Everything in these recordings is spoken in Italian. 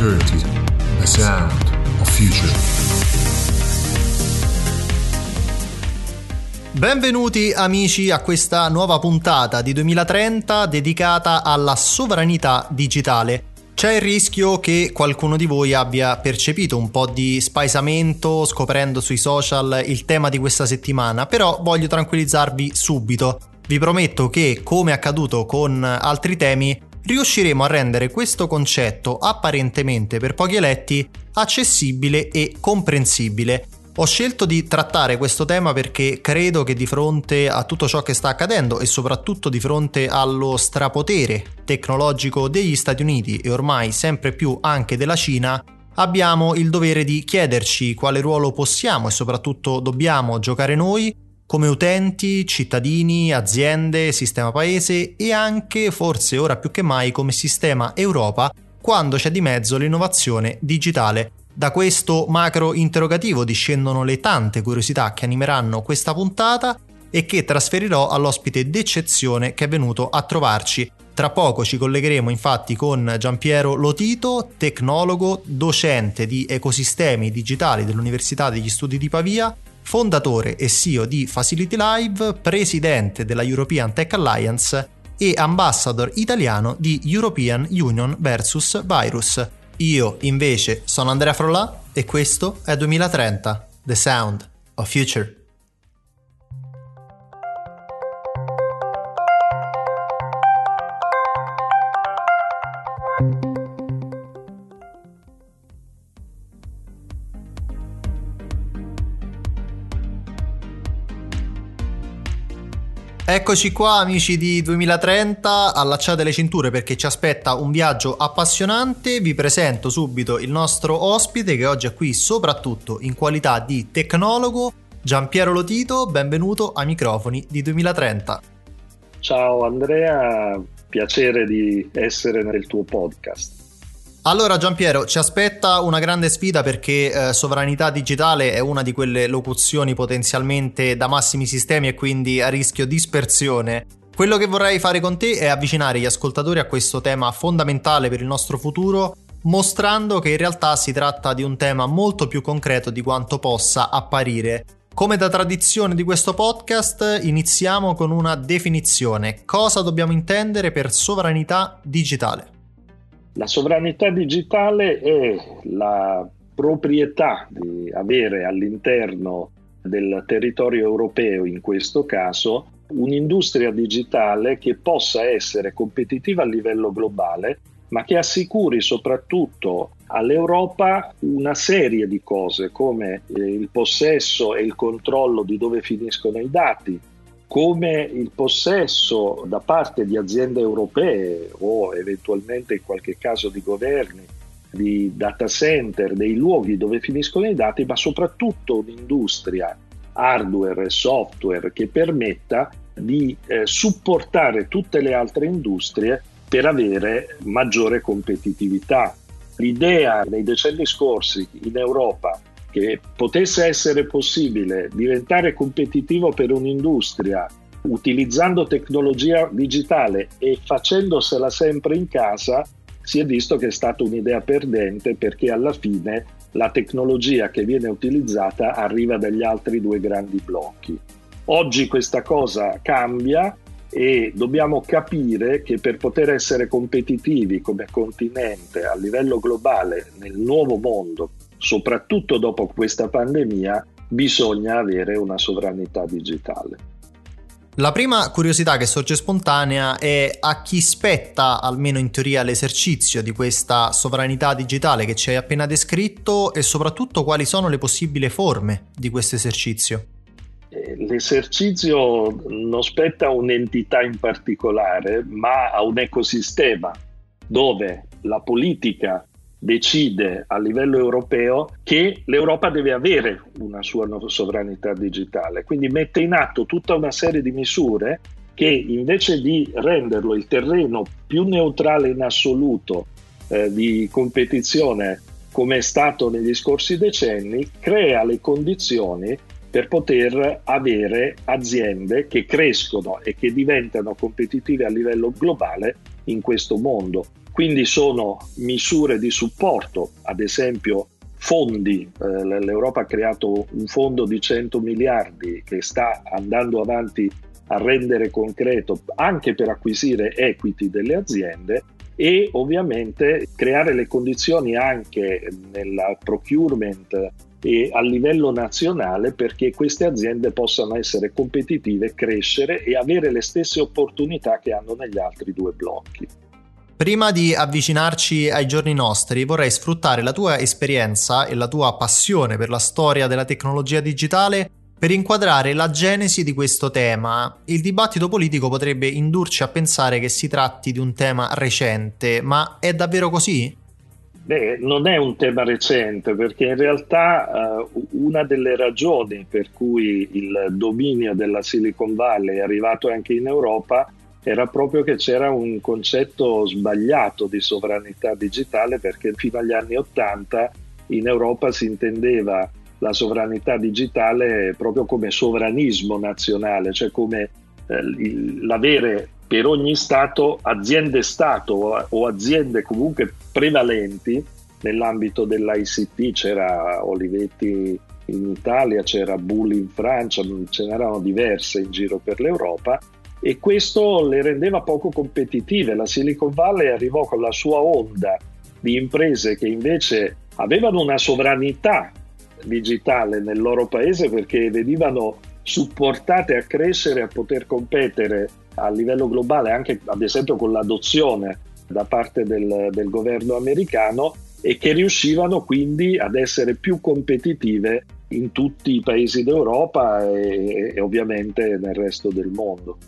30, the sound of future. Benvenuti amici a questa nuova puntata di 2030 dedicata alla sovranità digitale. C'è il rischio che qualcuno di voi abbia percepito un po' di spaesamento scoprendo sui social il tema di questa settimana, però voglio tranquillizzarvi subito. Vi prometto che, come accaduto con altri temi, riusciremo a rendere questo concetto apparentemente per pochi eletti accessibile e comprensibile. Ho scelto di trattare questo tema perché credo che di fronte a tutto ciò che sta accadendo e soprattutto di fronte allo strapotere tecnologico degli Stati Uniti e ormai sempre più anche della Cina, abbiamo il dovere di chiederci quale ruolo possiamo e soprattutto dobbiamo giocare noi come utenti, cittadini, aziende, sistema paese e anche, forse ora più che mai, come sistema Europa quando c'è di mezzo l'innovazione digitale. Da questo macro interrogativo discendono le tante curiosità che animeranno questa puntata e che trasferirò all'ospite d'eccezione che è venuto a trovarci. Tra poco ci collegheremo infatti con Giampiero Lotito, tecnologo, docente di ecosistemi digitali dell'Università degli Studi di Pavia fondatore e CEO di Facility Live, presidente della European Tech Alliance e ambassador italiano di European Union vs Virus. Io invece sono Andrea Frollà e questo è 2030, The Sound of Future. Eccoci qua amici di 2030, allacciate le cinture perché ci aspetta un viaggio appassionante. Vi presento subito il nostro ospite che oggi è qui soprattutto in qualità di tecnologo, Giampiero Lotito, benvenuto ai microfoni di 2030. Ciao Andrea, piacere di essere nel tuo podcast. Allora Giampiero, ci aspetta una grande sfida perché eh, sovranità digitale è una di quelle locuzioni potenzialmente da massimi sistemi e quindi a rischio dispersione. Quello che vorrei fare con te è avvicinare gli ascoltatori a questo tema fondamentale per il nostro futuro, mostrando che in realtà si tratta di un tema molto più concreto di quanto possa apparire. Come da tradizione di questo podcast, iniziamo con una definizione. Cosa dobbiamo intendere per sovranità digitale? La sovranità digitale è la proprietà di avere all'interno del territorio europeo, in questo caso, un'industria digitale che possa essere competitiva a livello globale, ma che assicuri soprattutto all'Europa una serie di cose come il possesso e il controllo di dove finiscono i dati, come il possesso da parte di aziende europee o eventualmente in qualche caso di governi di data center, dei luoghi dove finiscono i dati, ma soprattutto un'industria hardware e software che permetta di eh, supportare tutte le altre industrie per avere maggiore competitività. L'idea nei decenni scorsi in Europa che potesse essere possibile diventare competitivo per un'industria utilizzando tecnologia digitale e facendosela sempre in casa, si è visto che è stata un'idea perdente perché alla fine la tecnologia che viene utilizzata arriva dagli altri due grandi blocchi. Oggi questa cosa cambia e dobbiamo capire che per poter essere competitivi come continente a livello globale nel nuovo mondo soprattutto dopo questa pandemia, bisogna avere una sovranità digitale. La prima curiosità che sorge spontanea è a chi spetta, almeno in teoria, l'esercizio di questa sovranità digitale che ci hai appena descritto e soprattutto quali sono le possibili forme di questo esercizio. Eh, l'esercizio non spetta a un'entità in particolare, ma a un ecosistema dove la politica decide a livello europeo che l'Europa deve avere una sua sovranità digitale, quindi mette in atto tutta una serie di misure che invece di renderlo il terreno più neutrale in assoluto eh, di competizione come è stato negli scorsi decenni, crea le condizioni per poter avere aziende che crescono e che diventano competitive a livello globale in questo mondo. Quindi sono misure di supporto, ad esempio fondi, eh, l'Europa ha creato un fondo di 100 miliardi che sta andando avanti a rendere concreto anche per acquisire equity delle aziende e ovviamente creare le condizioni anche nel procurement e a livello nazionale perché queste aziende possano essere competitive, crescere e avere le stesse opportunità che hanno negli altri due blocchi. Prima di avvicinarci ai giorni nostri, vorrei sfruttare la tua esperienza e la tua passione per la storia della tecnologia digitale per inquadrare la genesi di questo tema. Il dibattito politico potrebbe indurci a pensare che si tratti di un tema recente, ma è davvero così? Beh, non è un tema recente perché in realtà uh, una delle ragioni per cui il dominio della Silicon Valley è arrivato anche in Europa era proprio che c'era un concetto sbagliato di sovranità digitale perché fino agli anni Ottanta in Europa si intendeva la sovranità digitale proprio come sovranismo nazionale, cioè come eh, l'avere per ogni Stato aziende Stato o aziende comunque prevalenti nell'ambito dell'ICT, c'era Olivetti in Italia, c'era Bulli in Francia, ce n'erano diverse in giro per l'Europa e questo le rendeva poco competitive. La Silicon Valley arrivò con la sua onda di imprese che invece avevano una sovranità digitale nel loro paese perché venivano supportate a crescere, a poter competere a livello globale, anche ad esempio con l'adozione da parte del, del governo americano e che riuscivano quindi ad essere più competitive in tutti i paesi d'Europa e, e ovviamente nel resto del mondo.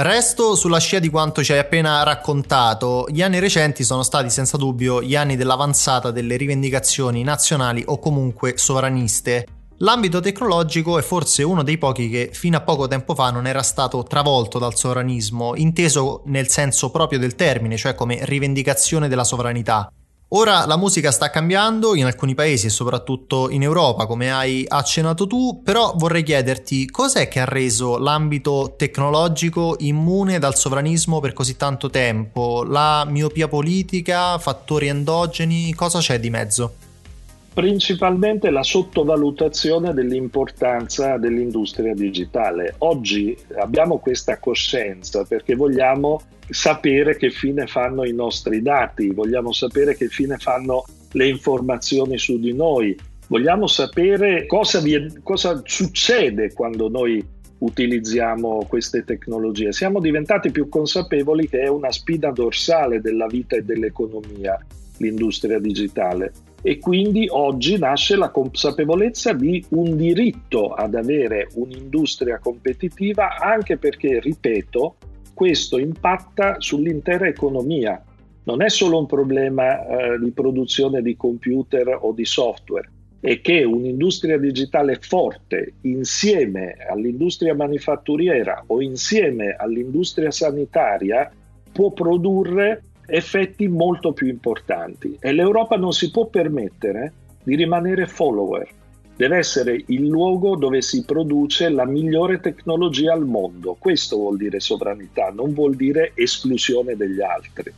Resto sulla scia di quanto ci hai appena raccontato, gli anni recenti sono stati senza dubbio gli anni dell'avanzata delle rivendicazioni nazionali o comunque sovraniste. L'ambito tecnologico è forse uno dei pochi che fino a poco tempo fa non era stato travolto dal sovranismo, inteso nel senso proprio del termine, cioè come rivendicazione della sovranità. Ora la musica sta cambiando in alcuni paesi e soprattutto in Europa, come hai accennato tu, però vorrei chiederti cos'è che ha reso l'ambito tecnologico immune dal sovranismo per così tanto tempo? La miopia politica, fattori endogeni, cosa c'è di mezzo? Principalmente la sottovalutazione dell'importanza dell'industria digitale. Oggi abbiamo questa coscienza perché vogliamo sapere che fine fanno i nostri dati, vogliamo sapere che fine fanno le informazioni su di noi, vogliamo sapere cosa, vi, cosa succede quando noi utilizziamo queste tecnologie. Siamo diventati più consapevoli che è una spina dorsale della vita e dell'economia l'industria digitale e quindi oggi nasce la consapevolezza di un diritto ad avere un'industria competitiva anche perché, ripeto, questo impatta sull'intera economia. Non è solo un problema eh, di produzione di computer o di software, è che un'industria digitale forte insieme all'industria manifatturiera o insieme all'industria sanitaria può produrre effetti molto più importanti e l'Europa non si può permettere di rimanere follower deve essere il luogo dove si produce la migliore tecnologia al mondo. Questo vuol dire sovranità, non vuol dire esclusione degli altri.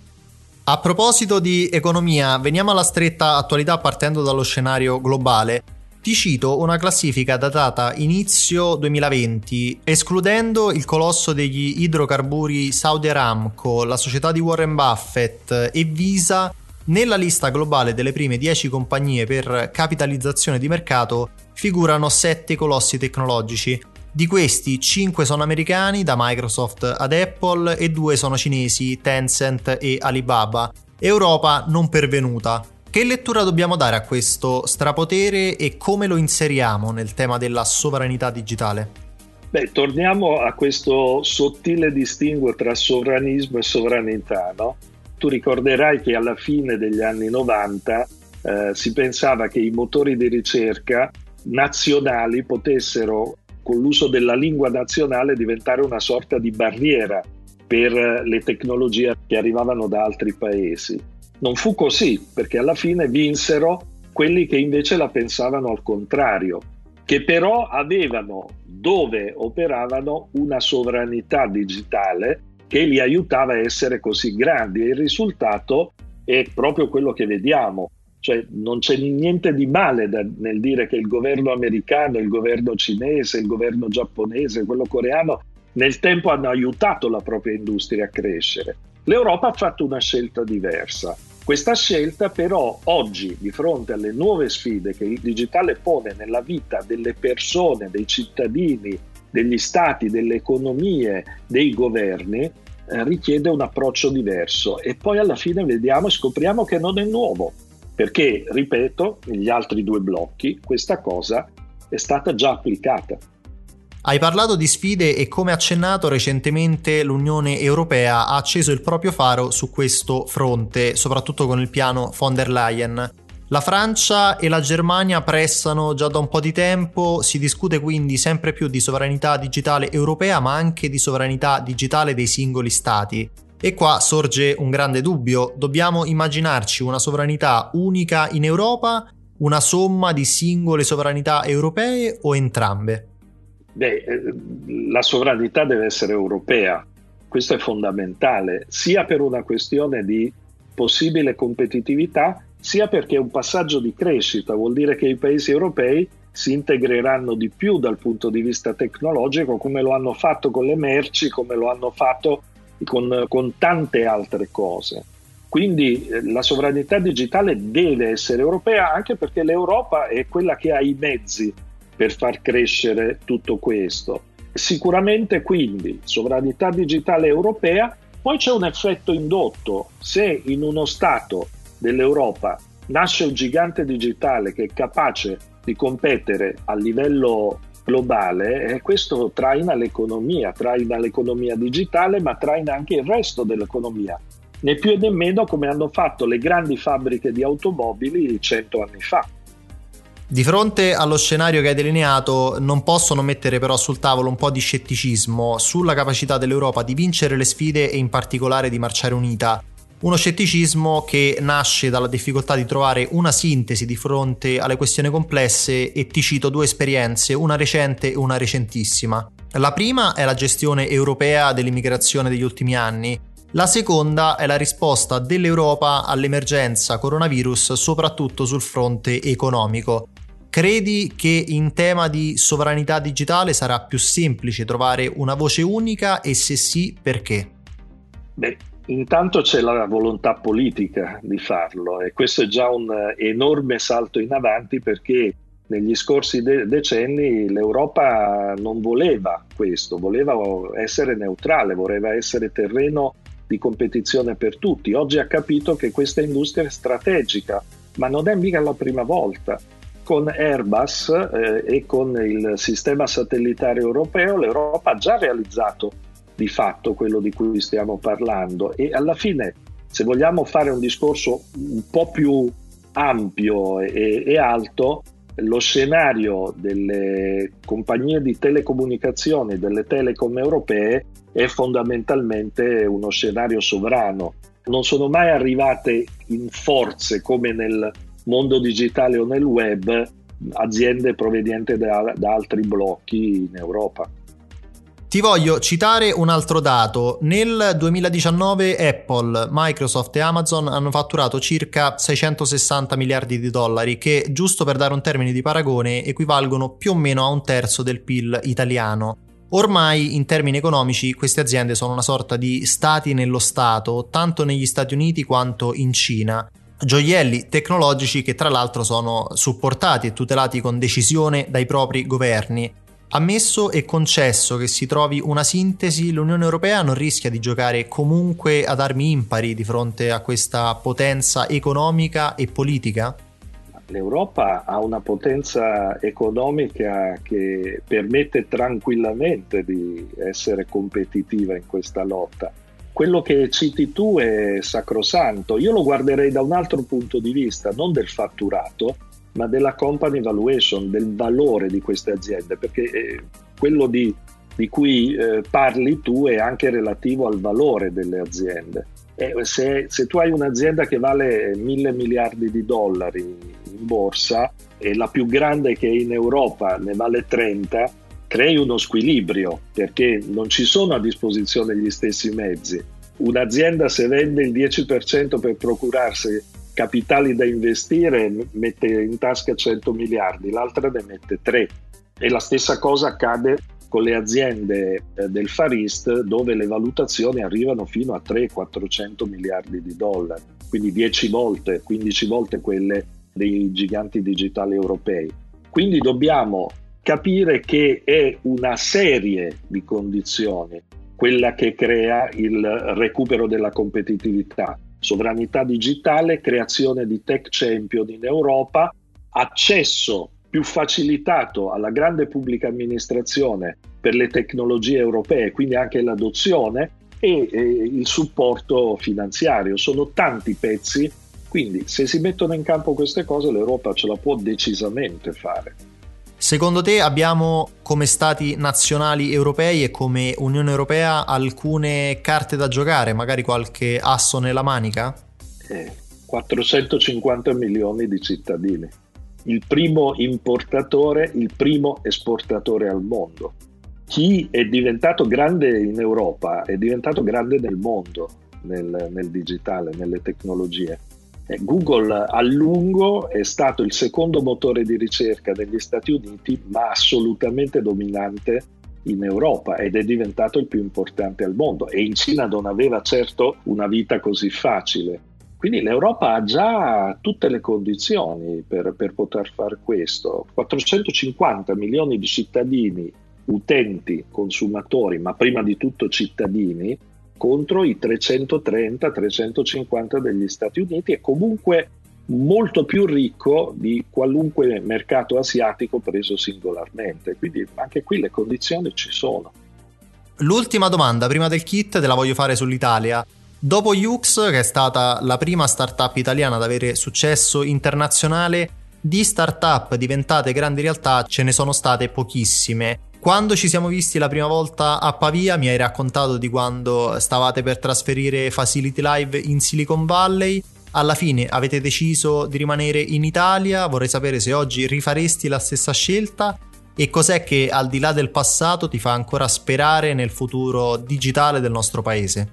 A proposito di economia, veniamo alla stretta attualità partendo dallo scenario globale. Ti cito una classifica datata inizio 2020, escludendo il colosso degli idrocarburi Saudi Aramco, la società di Warren Buffett e Visa nella lista globale delle prime 10 compagnie per capitalizzazione di mercato figurano 7 colossi tecnologici. Di questi 5 sono americani, da Microsoft ad Apple, e 2 sono cinesi, Tencent e Alibaba. Europa non pervenuta. Che lettura dobbiamo dare a questo strapotere e come lo inseriamo nel tema della sovranità digitale? Beh, torniamo a questo sottile distinguo tra sovranismo e sovranità, no? Tu ricorderai che alla fine degli anni 90 eh, si pensava che i motori di ricerca nazionali potessero, con l'uso della lingua nazionale, diventare una sorta di barriera per le tecnologie che arrivavano da altri paesi. Non fu così, perché alla fine vinsero quelli che invece la pensavano al contrario, che però avevano dove operavano una sovranità digitale che li aiutava a essere così grandi il risultato è proprio quello che vediamo. Cioè non c'è niente di male da, nel dire che il governo americano, il governo cinese, il governo giapponese, quello coreano nel tempo hanno aiutato la propria industria a crescere. L'Europa ha fatto una scelta diversa. Questa scelta però oggi, di fronte alle nuove sfide che il digitale pone nella vita delle persone, dei cittadini, degli stati, delle economie, dei governi, eh, richiede un approccio diverso e poi alla fine vediamo e scopriamo che non è nuovo, perché, ripeto, negli altri due blocchi questa cosa è stata già applicata. Hai parlato di sfide e come accennato recentemente l'Unione Europea ha acceso il proprio faro su questo fronte, soprattutto con il piano von der Leyen. La Francia e la Germania pressano già da un po' di tempo, si discute quindi sempre più di sovranità digitale europea ma anche di sovranità digitale dei singoli stati. E qua sorge un grande dubbio, dobbiamo immaginarci una sovranità unica in Europa, una somma di singole sovranità europee o entrambe? Beh, eh, la sovranità deve essere europea, questo è fondamentale, sia per una questione di possibile competitività, sia perché è un passaggio di crescita, vuol dire che i paesi europei si integreranno di più dal punto di vista tecnologico come lo hanno fatto con le merci, come lo hanno fatto con, con tante altre cose. Quindi eh, la sovranità digitale deve essere europea anche perché l'Europa è quella che ha i mezzi per far crescere tutto questo. Sicuramente quindi sovranità digitale europea, poi c'è un effetto indotto, se in uno Stato dell'Europa nasce un gigante digitale che è capace di competere a livello globale, eh, questo traina l'economia, traina l'economia digitale, ma traina anche il resto dell'economia. Né più né meno come hanno fatto le grandi fabbriche di automobili cento anni fa. Di fronte allo scenario che hai delineato, non posso non mettere però sul tavolo un po' di scetticismo sulla capacità dell'Europa di vincere le sfide e in particolare di marciare unita. Uno scetticismo che nasce dalla difficoltà di trovare una sintesi di fronte alle questioni complesse e ti cito due esperienze, una recente e una recentissima. La prima è la gestione europea dell'immigrazione degli ultimi anni, la seconda è la risposta dell'Europa all'emergenza coronavirus, soprattutto sul fronte economico. Credi che in tema di sovranità digitale sarà più semplice trovare una voce unica e se sì, perché? Beh, intanto c'è la volontà politica di farlo e questo è già un enorme salto in avanti perché negli scorsi de- decenni l'Europa non voleva questo, voleva essere neutrale, voleva essere terreno di competizione per tutti. Oggi ha capito che questa industria è strategica, ma non è mica la prima volta con Airbus eh, e con il sistema satellitare europeo l'Europa ha già realizzato di fatto quello di cui stiamo parlando e alla fine se vogliamo fare un discorso un po' più ampio e, e alto lo scenario delle compagnie di telecomunicazione, delle telecom europee, è fondamentalmente uno scenario sovrano. Non sono mai arrivate in forze come nel mondo digitale o nel web aziende provenienti da, da altri blocchi in Europa. Ti voglio citare un altro dato. Nel 2019 Apple, Microsoft e Amazon hanno fatturato circa 660 miliardi di dollari, che giusto per dare un termine di paragone equivalgono più o meno a un terzo del PIL italiano. Ormai in termini economici queste aziende sono una sorta di stati nello Stato, tanto negli Stati Uniti quanto in Cina gioielli tecnologici che tra l'altro sono supportati e tutelati con decisione dai propri governi. Ammesso e concesso che si trovi una sintesi, l'Unione Europea non rischia di giocare comunque ad armi impari di fronte a questa potenza economica e politica? L'Europa ha una potenza economica che permette tranquillamente di essere competitiva in questa lotta quello che citi tu è sacrosanto. Io lo guarderei da un altro punto di vista, non del fatturato, ma della company valuation, del valore di queste aziende, perché eh, quello di, di cui eh, parli tu è anche relativo al valore delle aziende. E se, se, tu hai un'azienda che vale mille miliardi di dollari in borsa e la più grande che è in Europa ne vale 30, crei uno squilibrio perché non ci sono a disposizione gli stessi mezzi. Un'azienda se vende il 10% per procurarsi capitali da investire mette in tasca 100 miliardi, l'altra ne mette 3 e la stessa cosa accade con le aziende eh, del Far East dove le valutazioni arrivano fino a 300-400 miliardi di dollari, quindi 10 volte, 15 volte quelle dei giganti digitali europei. Quindi dobbiamo capire che è una serie di condizioni quella che crea il recupero della competitività. Sovranità digitale, creazione di tech champion in Europa, accesso più facilitato alla grande pubblica amministrazione per le tecnologie europee, quindi anche l'adozione e, e il supporto finanziario. Sono tanti pezzi, quindi se si mettono in campo queste cose l'Europa ce la può decisamente fare. Secondo te abbiamo come stati nazionali europei e come Unione Europea alcune carte da giocare, magari qualche asso nella manica? Eh, 450 milioni di cittadini il primo importatore, il primo esportatore al mondo. Chi è diventato grande in Europa è diventato grande nel mondo, nel, nel digitale, nelle tecnologie. Eh, Google a lungo è stato il secondo motore di ricerca degli Stati Uniti, ma assolutamente dominante in Europa ed è diventato il più importante al mondo e in Cina non aveva certo una vita così facile quindi l'Europa ha già tutte le condizioni per, per poter fare questo. 450 milioni di cittadini, utenti, consumatori, ma prima di tutto cittadini, contro i 330-350 degli Stati Uniti e comunque molto più ricco di qualunque mercato asiatico preso singolarmente. Quindi anche qui le condizioni ci sono. L'ultima domanda prima del kit te la voglio fare sull'Italia. Dopo Yux, che è stata la prima startup italiana ad avere successo internazionale, di startup diventate grandi realtà ce ne sono state pochissime. Quando ci siamo visti la prima volta a Pavia mi hai raccontato di quando stavate per trasferire Facility Live in Silicon Valley. Alla fine avete deciso di rimanere in Italia, vorrei sapere se oggi rifaresti la stessa scelta e cos'è che al di là del passato ti fa ancora sperare nel futuro digitale del nostro paese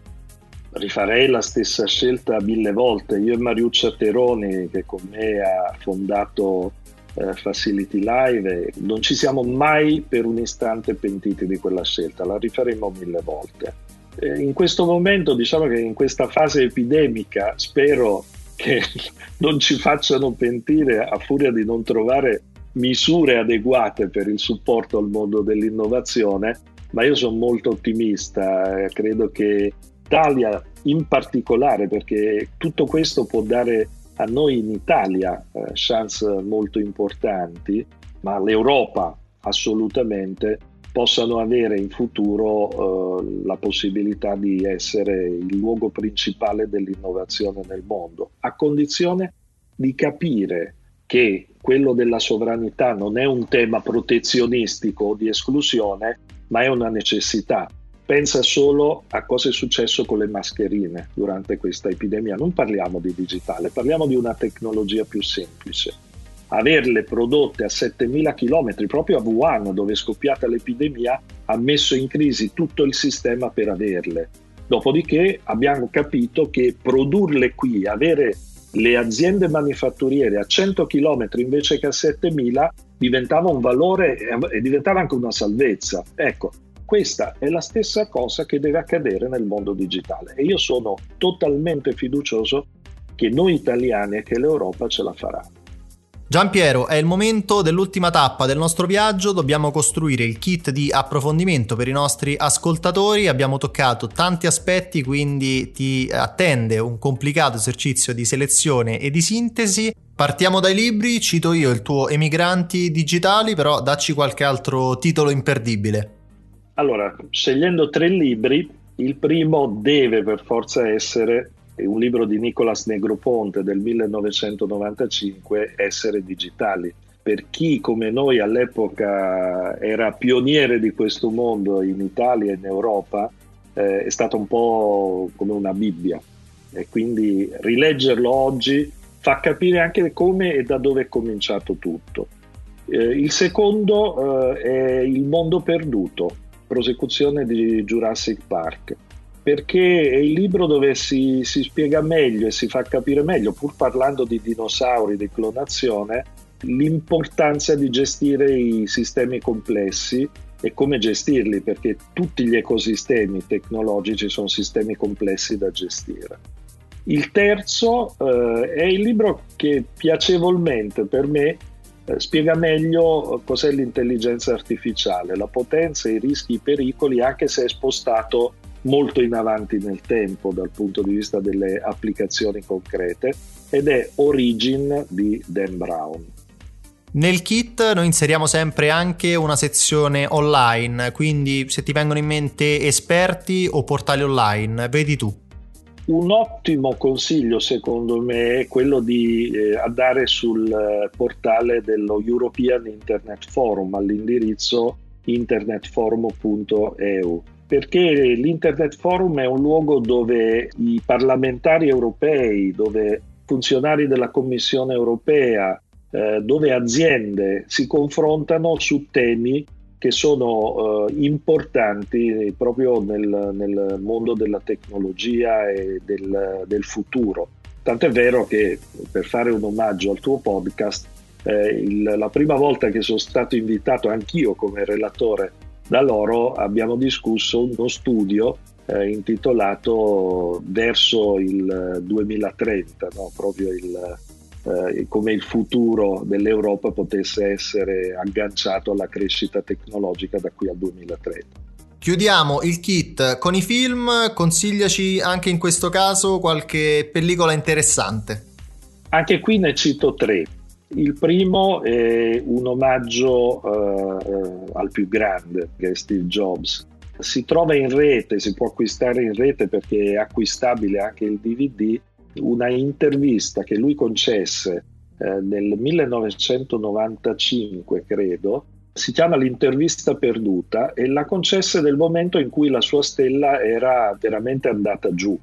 rifarei la stessa scelta mille volte. Io e Mariuccia Teroni, che con me ha fondato eh, Facility Live, non ci siamo mai per un istante pentiti di quella scelta, la rifaremo mille volte. Eh, in questo momento, diciamo che in questa fase epidemica, spero che non ci facciano pentire a furia di non trovare misure adeguate per il supporto al mondo dell'innovazione, ma io sono molto ottimista, eh, credo che Italia in particolare, perché tutto questo può dare a noi in Italia eh, chance molto importanti, ma l'Europa assolutamente possano avere in futuro eh, la possibilità di essere il luogo principale dell'innovazione nel mondo, a condizione di capire che quello della sovranità non è un tema protezionistico o di esclusione, ma è una necessità Pensa solo a cosa è successo con le mascherine durante questa epidemia. Non parliamo di digitale, parliamo di una tecnologia più semplice. Averle prodotte a 7000 km proprio a Wuhan, dove è scoppiata l'epidemia, ha messo in crisi tutto il sistema per averle. Dopodiché abbiamo capito che produrle qui, avere le aziende manifatturiere a 100 km invece che a 7000 diventava un valore e diventava anche una salvezza. Ecco, questa è la stessa cosa che deve accadere nel mondo digitale e io sono totalmente fiducioso che noi italiani e che l'Europa ce la farà. Giampiero, è il momento dell'ultima tappa del nostro viaggio, dobbiamo costruire il kit di approfondimento per i nostri ascoltatori, abbiamo toccato tanti aspetti, quindi ti attende un complicato esercizio di selezione e di sintesi. Partiamo dai libri, cito io il tuo Emigranti Digitali, però dacci qualche altro titolo imperdibile. Allora, scegliendo tre libri, il primo deve per forza essere un libro di Nicolas Negroponte del 1995, Essere digitali. Per chi come noi all'epoca era pioniere di questo mondo in Italia e in Europa, eh, è stato un po' come una Bibbia e quindi rileggerlo oggi fa capire anche come e da dove è cominciato tutto. Eh, il secondo eh, è Il mondo perduto, prosecuzione di Jurassic Park, perché è il libro dove si, si spiega meglio e si fa capire meglio, pur parlando di dinosauri, di clonazione, l'importanza di gestire i sistemi complessi e come gestirli, perché tutti gli ecosistemi tecnologici sono sistemi complessi da gestire. Il terzo eh, è il libro che piacevolmente per me spiega meglio cos'è l'intelligenza artificiale, la potenza, i rischi, i pericoli, anche se è spostato molto in avanti nel tempo dal punto di vista delle applicazioni concrete, ed è Origin di Dan Brown. Nel kit noi inseriamo sempre anche una sezione online, quindi se ti vengono in mente esperti o portali online, vedi tu. Un ottimo consiglio secondo me è quello di eh, andare sul eh, portale dello European Internet Forum all'indirizzo internetforum.eu perché l'Internet Forum è un luogo dove i parlamentari europei, dove funzionari della Commissione europea, eh, dove aziende si confrontano su temi che sono eh, importanti proprio nel, nel, mondo della tecnologia e del, del, futuro. Tant'è vero che per fare un omaggio al tuo podcast, eh, il, la prima volta che sono stato invitato anch'io come relatore da loro abbiamo discusso uno studio eh, intitolato Verso il 2030, no? proprio il, eh, come il futuro dell'Europa potesse essere agganciato alla crescita tecnologica da qui al 2030. Chiudiamo il kit con i film, consigliaci anche in questo caso qualche pellicola interessante. Anche qui ne cito tre. Il primo è un omaggio uh, al più grande, che è Steve Jobs. Si trova in rete, si può acquistare in rete perché è acquistabile anche il DVD una intervista che lui concesse eh, nel 1995, credo, si chiama L'intervista perduta e la concesse nel momento in cui la sua stella era veramente andata giù.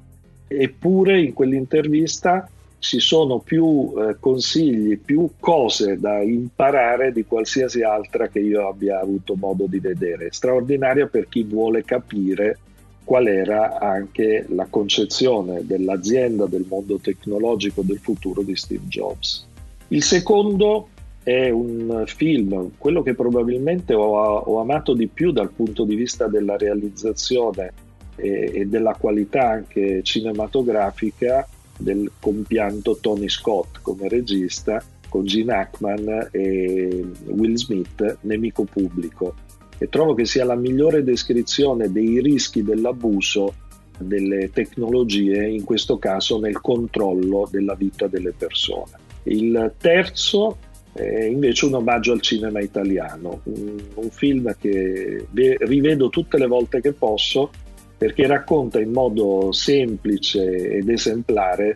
Eppure in quell'intervista ci sono più eh, consigli, più cose da imparare di qualsiasi altra che io abbia avuto modo di vedere. Straordinaria per chi vuole capire qual era anche la concezione dell'azienda, del mondo tecnologico del futuro di Steve Jobs. Il secondo è un film, quello che probabilmente ho, ho amato di più dal punto di vista della realizzazione e, e della qualità anche cinematografica del compianto Tony Scott come regista con Gene Hackman e Will Smith, Nemico Pubblico e trovo che sia la migliore descrizione dei rischi dell'abuso delle tecnologie, in questo caso nel controllo della vita delle persone. Il terzo è invece un omaggio al cinema italiano, un, un film che rivedo tutte le volte che posso perché racconta in modo semplice ed esemplare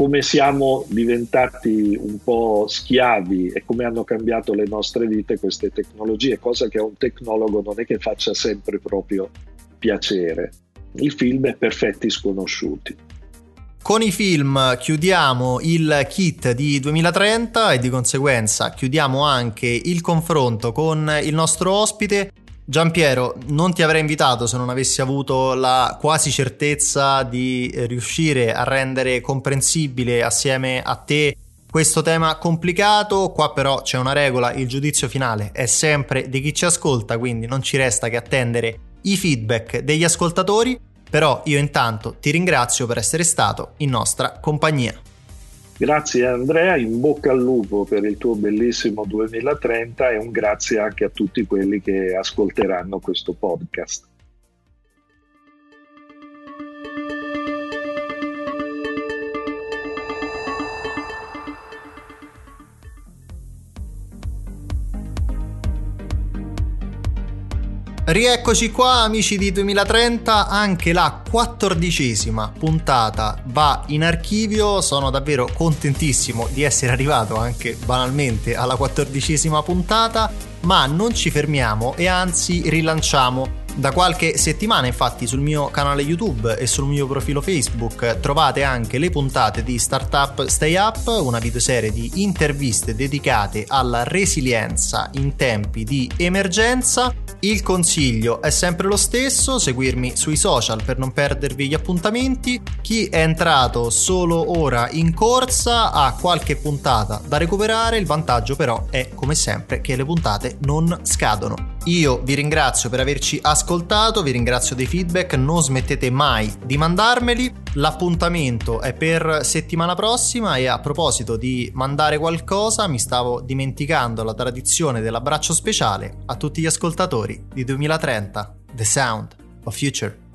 come siamo diventati un po' schiavi e come hanno cambiato le nostre vite queste tecnologie, cosa che a un tecnologo non è che faccia sempre proprio piacere. Il film è Perfetti Sconosciuti. Con i film chiudiamo il kit di 2030 e di conseguenza chiudiamo anche il confronto con il nostro ospite Giampiero, non ti avrei invitato se non avessi avuto la quasi certezza di riuscire a rendere comprensibile assieme a te questo tema complicato. Qua però c'è una regola, il giudizio finale è sempre di chi ci ascolta, quindi non ci resta che attendere i feedback degli ascoltatori. Però io intanto ti ringrazio per essere stato in nostra compagnia. Grazie Andrea, in bocca al lupo per il tuo bellissimo 2030 e un grazie anche a tutti quelli che ascolteranno questo podcast. Rieccoci qua amici di 2030, anche la quattordicesima puntata va in archivio, sono davvero contentissimo di essere arrivato anche banalmente alla quattordicesima puntata, ma non ci fermiamo e anzi rilanciamo Da qualche settimana infatti sul mio canale YouTube e sul mio profilo Facebook trovate anche le puntate di Startup Stay Up, una videoserie di interviste dedicate alla resilienza in tempi di emergenza. Il consiglio è sempre lo stesso, seguirmi sui social per non perdervi gli appuntamenti. Chi è entrato solo ora in corsa ha qualche puntata da recuperare, il vantaggio però è come sempre che le puntate non scadono. Io vi ringrazio per averci ascoltato, vi ringrazio dei feedback, non smettete mai di mandarmeli. L'appuntamento è per settimana prossima e a proposito di mandare qualcosa mi stavo dimenticando la tradizione dell'abbraccio speciale a tutti gli ascoltatori di 2030, The Sound of Future.